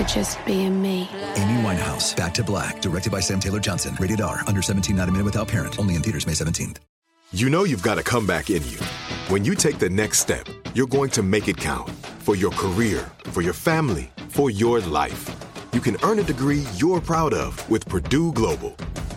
for just being me. Amy Winehouse, Back to Black, directed by Sam Taylor Johnson. Rated R, under 17, not a minute without parent. Only in theaters May 17th. You know you've got a comeback in you. When you take the next step, you're going to make it count for your career, for your family, for your life. You can earn a degree you're proud of with Purdue Global.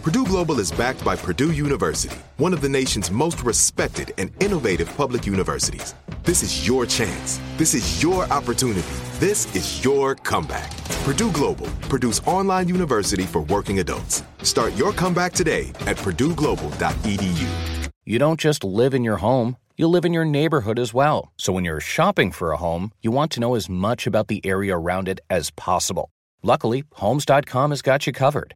Purdue Global is backed by Purdue University, one of the nation's most respected and innovative public universities. This is your chance. This is your opportunity. This is your comeback. Purdue Global, Purdue's online university for working adults. Start your comeback today at purdueglobal.edu. You don't just live in your home, you live in your neighborhood as well. So when you're shopping for a home, you want to know as much about the area around it as possible. Luckily, Homes.com has got you covered.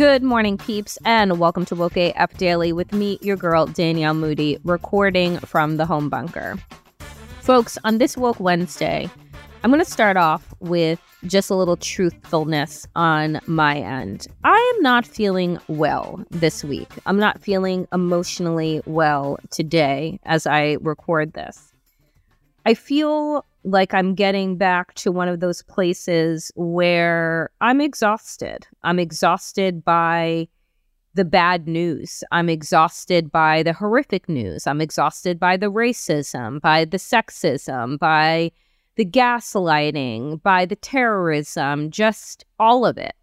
Good morning, peeps, and welcome to Woke AF Daily with me, your girl, Danielle Moody, recording from the home bunker. Folks, on this Woke Wednesday, I'm going to start off with just a little truthfulness on my end. I am not feeling well this week. I'm not feeling emotionally well today as I record this. I feel like I'm getting back to one of those places where I'm exhausted. I'm exhausted by the bad news. I'm exhausted by the horrific news. I'm exhausted by the racism, by the sexism, by the gaslighting, by the terrorism, just all of it.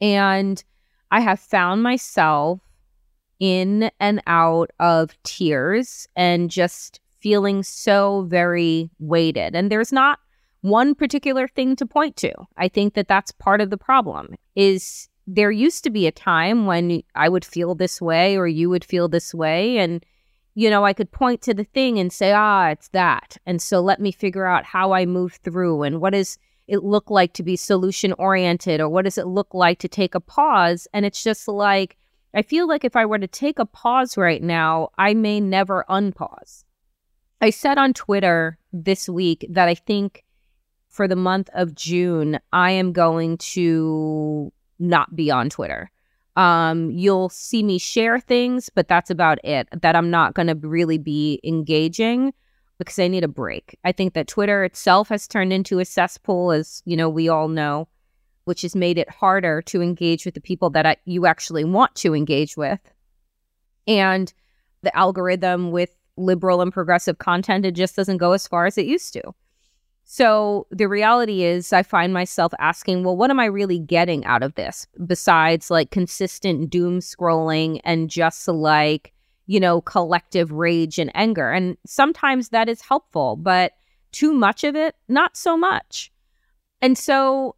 And I have found myself in and out of tears and just feeling so very weighted. And there's not one particular thing to point to. I think that that's part of the problem is there used to be a time when I would feel this way or you would feel this way and you know, I could point to the thing and say, "Ah, it's that." And so let me figure out how I move through and what does it look like to be solution oriented or what does it look like to take a pause? And it's just like I feel like if I were to take a pause right now, I may never unpause. I said on Twitter this week that I think for the month of June, I am going to not be on Twitter. Um, you'll see me share things, but that's about it. That I'm not going to really be engaging because I need a break. I think that Twitter itself has turned into a cesspool, as you know, we all know, which has made it harder to engage with the people that I, you actually want to engage with. And the algorithm with liberal and progressive content, it just doesn't go as far as it used to. So the reality is, I find myself asking, well, what am I really getting out of this besides like consistent doom scrolling and just like, you know, collective rage and anger? And sometimes that is helpful, but too much of it, not so much. And so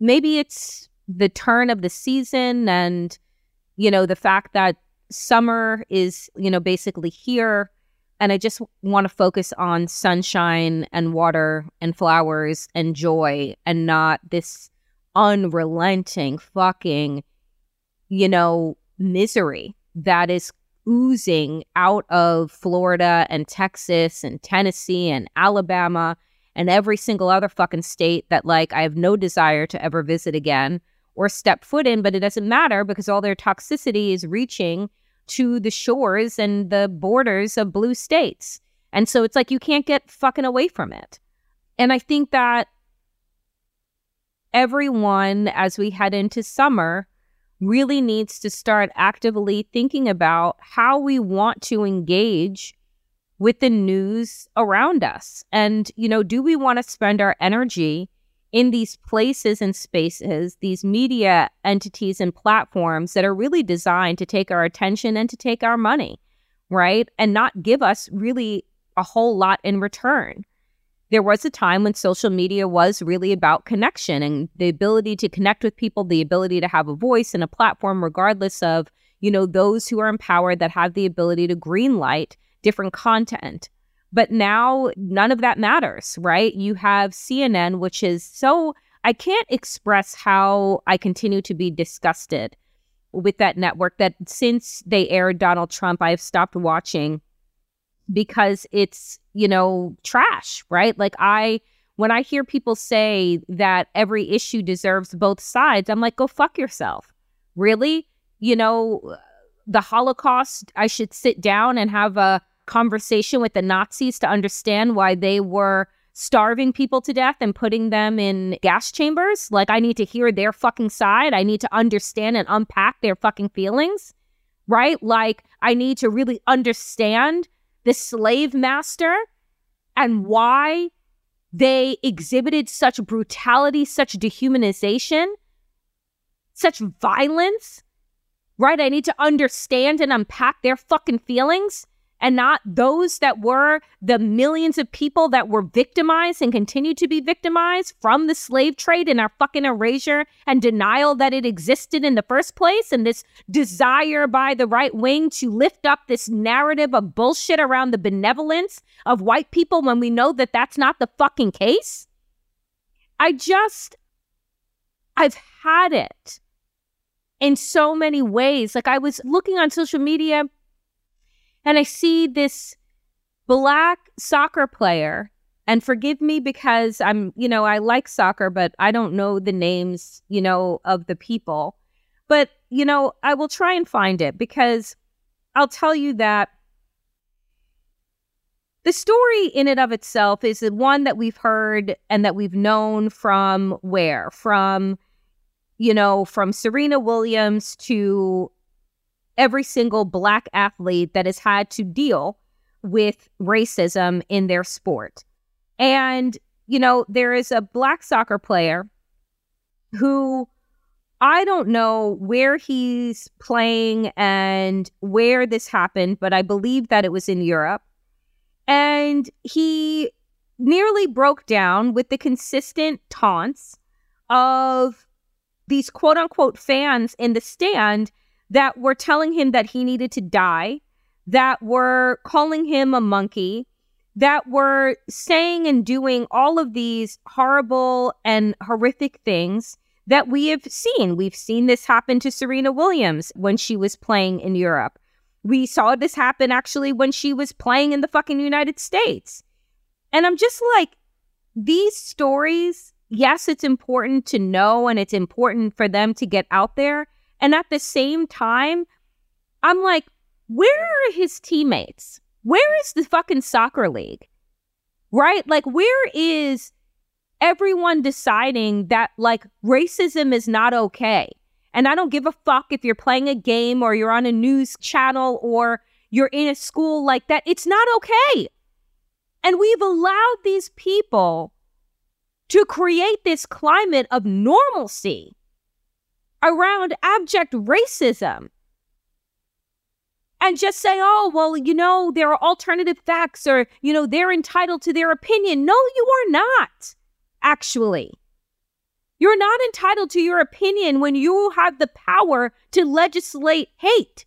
maybe it's the turn of the season and, you know, the fact that summer is, you know, basically here. And I just want to focus on sunshine and water and flowers and joy and not this unrelenting fucking, you know, misery that is oozing out of Florida and Texas and Tennessee and Alabama and every single other fucking state that, like, I have no desire to ever visit again or step foot in, but it doesn't matter because all their toxicity is reaching to the shores and the borders of blue states. And so it's like you can't get fucking away from it. And I think that everyone, as we head into summer, really needs to start actively thinking about how we want to engage with the news around us. And, you know, do we want to spend our energy in these places and spaces, these media entities and platforms that are really designed to take our attention and to take our money, right? And not give us really a whole lot in return. There was a time when social media was really about connection and the ability to connect with people, the ability to have a voice and a platform, regardless of, you know, those who are empowered that have the ability to greenlight different content but now none of that matters, right? You have CNN, which is so, I can't express how I continue to be disgusted with that network that since they aired Donald Trump, I've stopped watching because it's, you know, trash, right? Like I, when I hear people say that every issue deserves both sides, I'm like, go fuck yourself. Really? You know, the Holocaust, I should sit down and have a conversation with the Nazis to understand why they were starving people to death and putting them in gas chambers. Like, I need to hear their fucking side. I need to understand and unpack their fucking feelings, right? Like, I need to really understand the slave master and why they exhibited such brutality, such dehumanization, such violence, right? I need to understand and unpack their fucking feelings and not those that were the millions of people that were victimized and continue to be victimized from the slave trade and our fucking erasure and denial that it existed in the first place and this desire by the right wing to lift up this narrative of bullshit around the benevolence of white people when we know that that's not the fucking case. I just, I've had it in so many ways. Like I was looking on social media and I see this black soccer player. And forgive me because I'm, you know, I like soccer, but I don't know the names, you know, of the people. But, you know, I will try and find it because I'll tell you that the story in and of itself is the one that we've heard and that we've known from where? From, you know, from Serena Williams to every single black athlete that has had to deal with racism in their sport. And, you know, there is a black soccer player who I don't know where he's playing and where this happened, but I believe that it was in Europe. And he nearly broke down with the consistent taunts of these quote unquote fans in the stand that were telling him that he needed to die, that were calling him a monkey, that were saying and doing all of these horrible and horrific things that we have seen. We've seen this happen to Serena Williams when she was playing in Europe. We saw this happen actually when she was playing in the fucking United States. And I'm just like, these stories, yes, it's important to know and it's important for them to get out there. And at the same time, I'm like, where are his teammates? Where is the fucking soccer league? Right? Like, where is everyone deciding that like racism is not okay? And I don't give a fuck if you're playing a game or you're on a news channel or you're in a school like that. It's not okay. And we've allowed these people to create this climate of normalcy around abject racism and just say, oh, well, you know, there are alternative facts or, you know, they're entitled to their opinion. No, you are not, actually. You're not entitled to your opinion when you have the power to legislate hate.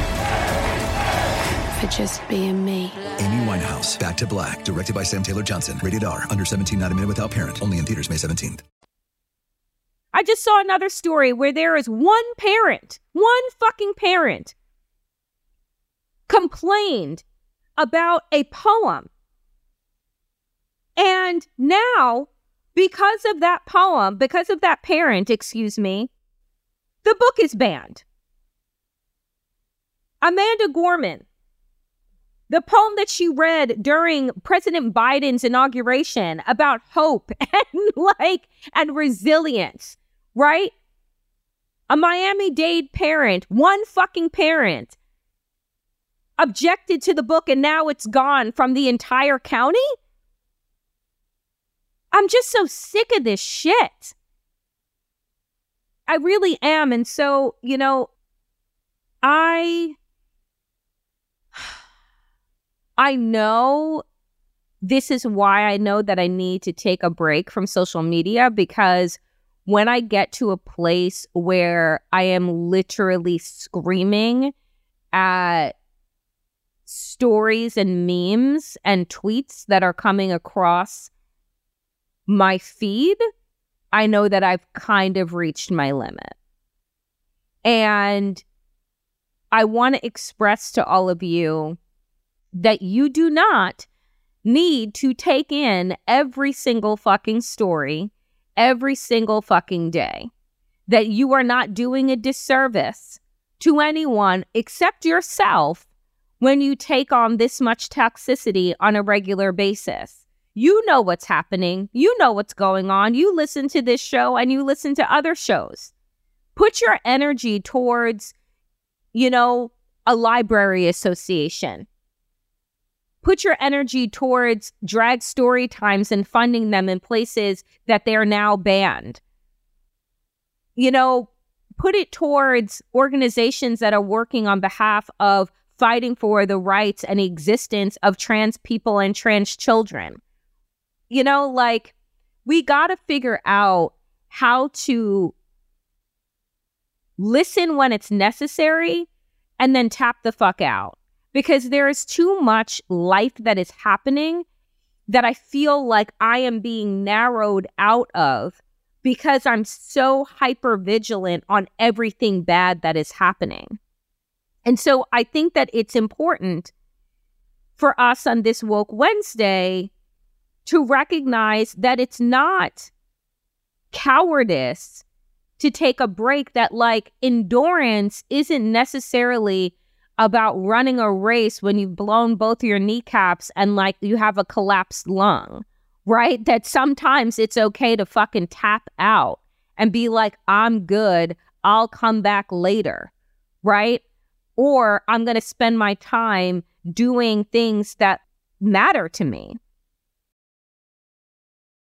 for just being me. Amy Winehouse, Back to Black, directed by Sam Taylor Johnson. Rated R, under 17, not a minute without parent. Only in theaters May 17th. I just saw another story where there is one parent, one fucking parent, complained about a poem. And now, because of that poem, because of that parent, excuse me, the book is banned. Amanda Gorman, the poem that she read during President Biden's inauguration about hope and like and resilience, right? A Miami Dade parent, one fucking parent, objected to the book and now it's gone from the entire county? I'm just so sick of this shit. I really am. And so, you know, I I know this is why I know that I need to take a break from social media because when I get to a place where I am literally screaming at stories and memes and tweets that are coming across my feed, I know that I've kind of reached my limit. And I want to express to all of you that you do not need to take in every single fucking story every single fucking day. That you are not doing a disservice to anyone except yourself when you take on this much toxicity on a regular basis. You know what's happening. You know what's going on. You listen to this show and you listen to other shows. Put your energy towards, you know, a library association. Put your energy towards drag story times and funding them in places that they're now banned. You know, put it towards organizations that are working on behalf of fighting for the rights and existence of trans people and trans children. You know, like we got to figure out how to listen when it's necessary and then tap the fuck out because there is too much life that is happening that I feel like I am being narrowed out of because I'm so hyper vigilant on everything bad that is happening. And so I think that it's important for us on this Woke Wednesday to recognize that it's not cowardice to take a break, that like endurance isn't necessarily about running a race when you've blown both your kneecaps and like you have a collapsed lung, right? That sometimes it's okay to fucking tap out and be like, I'm good. I'll come back later, right? Or I'm going to spend my time doing things that matter to me.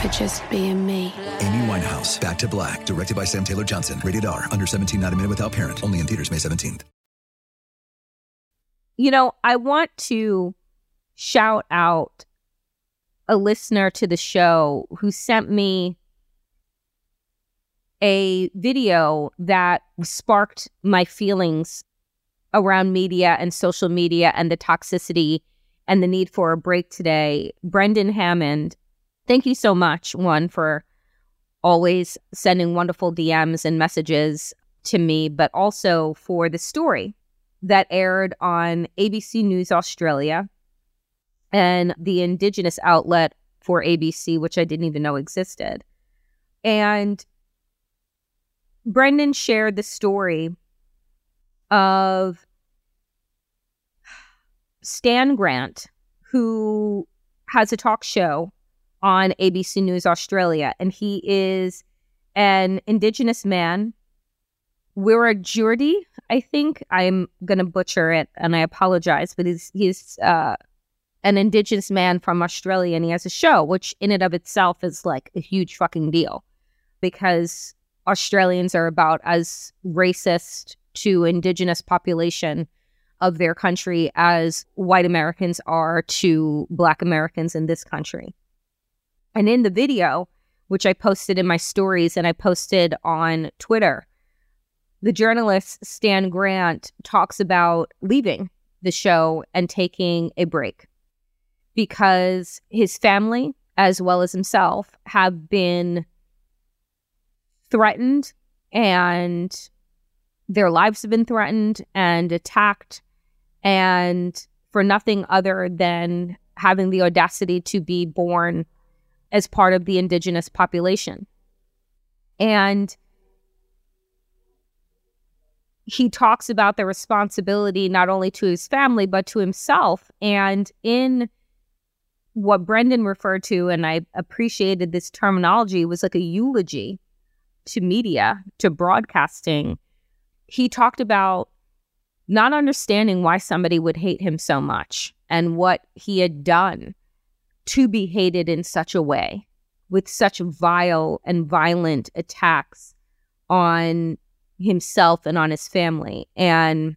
for just being me. Amy Winehouse, Back to Black, directed by Sam Taylor Johnson. Rated R, under 17, not a minute without parent. Only in theaters May 17th. You know, I want to shout out a listener to the show who sent me a video that sparked my feelings around media and social media and the toxicity and the need for a break today. Brendan Hammond, thank you so much, one, for always sending wonderful DMs and messages to me, but also for the story that aired on ABC News Australia and the Indigenous outlet for ABC, which I didn't even know existed. And Brendan shared the story of Stan Grant, who has a talk show on ABC News Australia, and he is an Indigenous man. Wiradjuri, I think I'm gonna butcher it, and I apologize, but he's he's uh, an Indigenous man from Australia, and he has a show, which in and of itself is like a huge fucking deal, because Australians are about as racist to Indigenous population of their country as white Americans are to Black Americans in this country. And in the video, which I posted in my stories and I posted on Twitter, the journalist Stan Grant talks about leaving the show and taking a break because his family, as well as himself, have been threatened and their lives have been threatened and attacked. And for nothing other than having the audacity to be born as part of the indigenous population. And he talks about the responsibility not only to his family, but to himself. And in what Brendan referred to, and I appreciated this terminology, was like a eulogy to media, to broadcasting. He talked about not understanding why somebody would hate him so much and what he had done to be hated in such a way with such vile and violent attacks on himself and on his family. And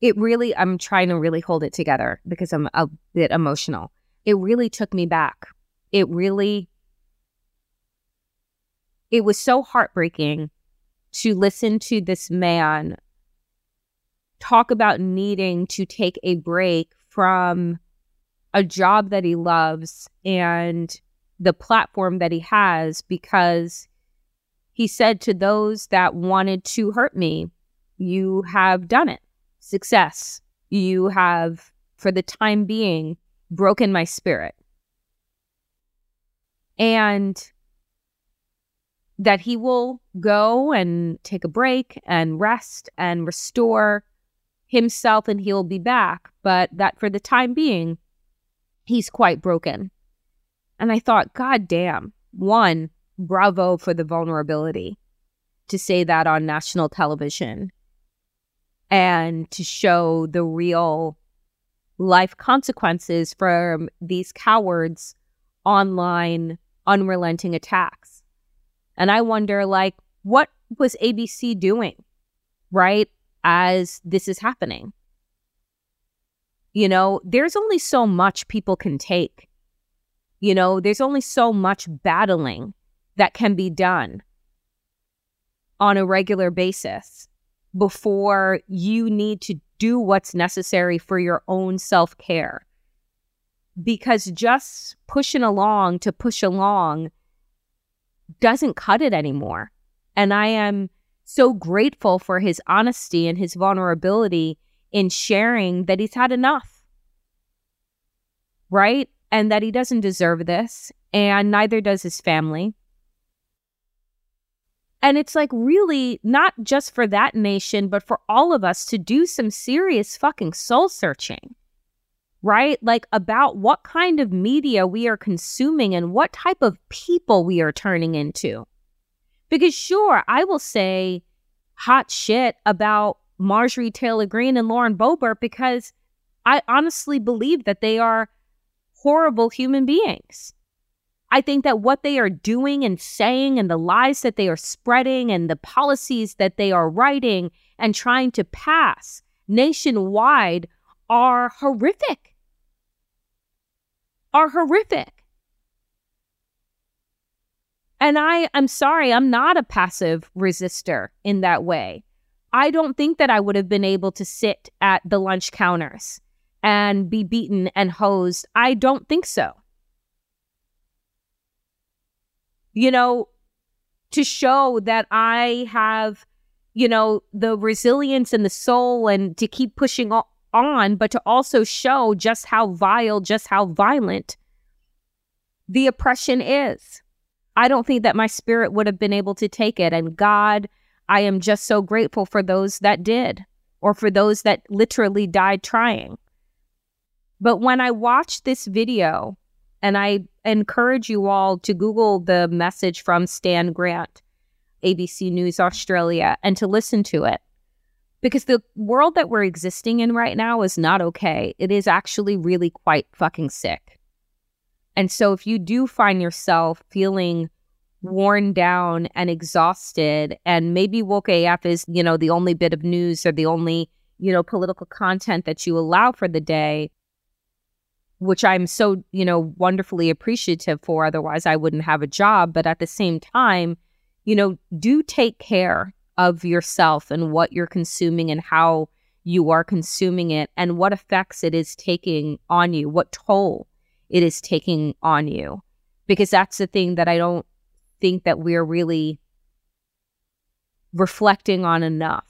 it really, I'm trying to really hold it together because I'm a bit emotional. It really took me back. It really, it was so heartbreaking to listen to this man talk about needing to take a break from a job that he loves and the platform that he has because he said to those that wanted to hurt me, You have done it. Success. You have, for the time being, broken my spirit. And that he will go and take a break and rest and restore himself and he'll be back, but that for the time being, he's quite broken. And I thought, God damn, one, bravo for the vulnerability to say that on national television and to show the real life consequences from these cowards online unrelenting attacks. And I wonder like what was ABC doing? Right? As this is happening. You know, there's only so much people can take. You know, there's only so much battling that can be done on a regular basis before you need to do what's necessary for your own self care. Because just pushing along to push along doesn't cut it anymore. And I am so grateful for his honesty and his vulnerability in sharing that he's had enough. Right? And that he doesn't deserve this, and neither does his family. And it's like really not just for that nation, but for all of us to do some serious fucking soul searching right? Like about what kind of media we are consuming and what type of people we are turning into. Because, sure, I will say hot shit about Marjorie Taylor Greene and Lauren Boebert because I honestly believe that they are horrible human beings. I think that what they are doing and saying and the lies that they are spreading and the policies that they are writing and trying to pass nationwide are horrific are horrific. And I, I'm sorry, I'm not a passive resistor in that way. I don't think that I would have been able to sit at the lunch counters and be beaten and hosed. I don't think so. You know, to show that I have, you know, the resilience and the soul and to keep pushing on, but to also show just how vile, just how violent the oppression is. I don't think that my spirit would have been able to take it. And God, I am just so grateful for those that did, or for those that literally died trying. But when I watched this video, and I encourage you all to Google the message from Stan Grant, ABC News Australia, and to listen to it because the world that we're existing in right now is not okay. It is actually really quite fucking sick. And so if you do find yourself feeling worn down and exhausted and maybe woke AF is, you know, the only bit of news or the only, you know, political content that you allow for the day, which I'm so, you know, wonderfully appreciative for. Otherwise, I wouldn't have a job. But at the same time, you know, do take care of yourself and what you're consuming and how you are consuming it and what effects it is taking on you, what toll it is taking on you. Because that's the thing that I don't think that we're really reflecting on enough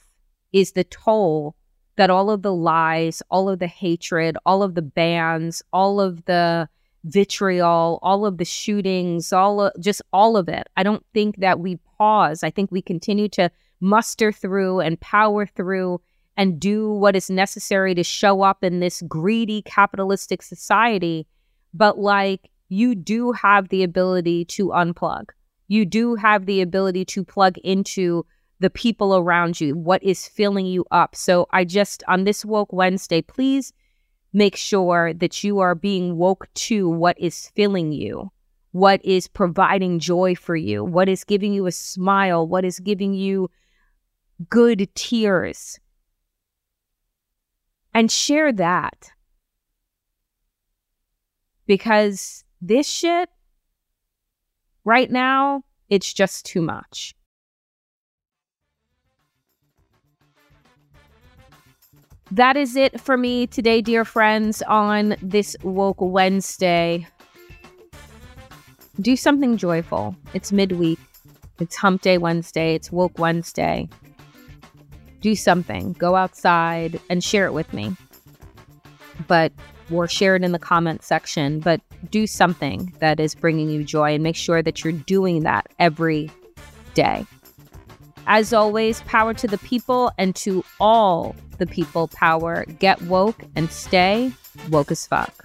is the toll that all of the lies, all of the hatred, all of the bans, all of the vitriol, all of the shootings, all of, just all of it. I don't think that we pause. I think we continue to muster through and power through and do what is necessary to show up in this greedy capitalistic society. But like you do have the ability to unplug. You do have the ability to plug into the people around you, what is filling you up. So I just, on this Woke Wednesday, please make sure that you are being woke to what is filling you, what is providing joy for you, what is giving you a smile, what is giving you good tears. And share that. Because this shit, right now, it's just too much. That is it for me today, dear friends, on this Woke Wednesday. Do something joyful. It's midweek. It's Hump Day Wednesday. It's Woke Wednesday do something. Go outside and share it with me. But or share it in the comment section, but do something that is bringing you joy and make sure that you're doing that every day. As always, power to the people and to all the people power. Get woke and stay woke as fuck.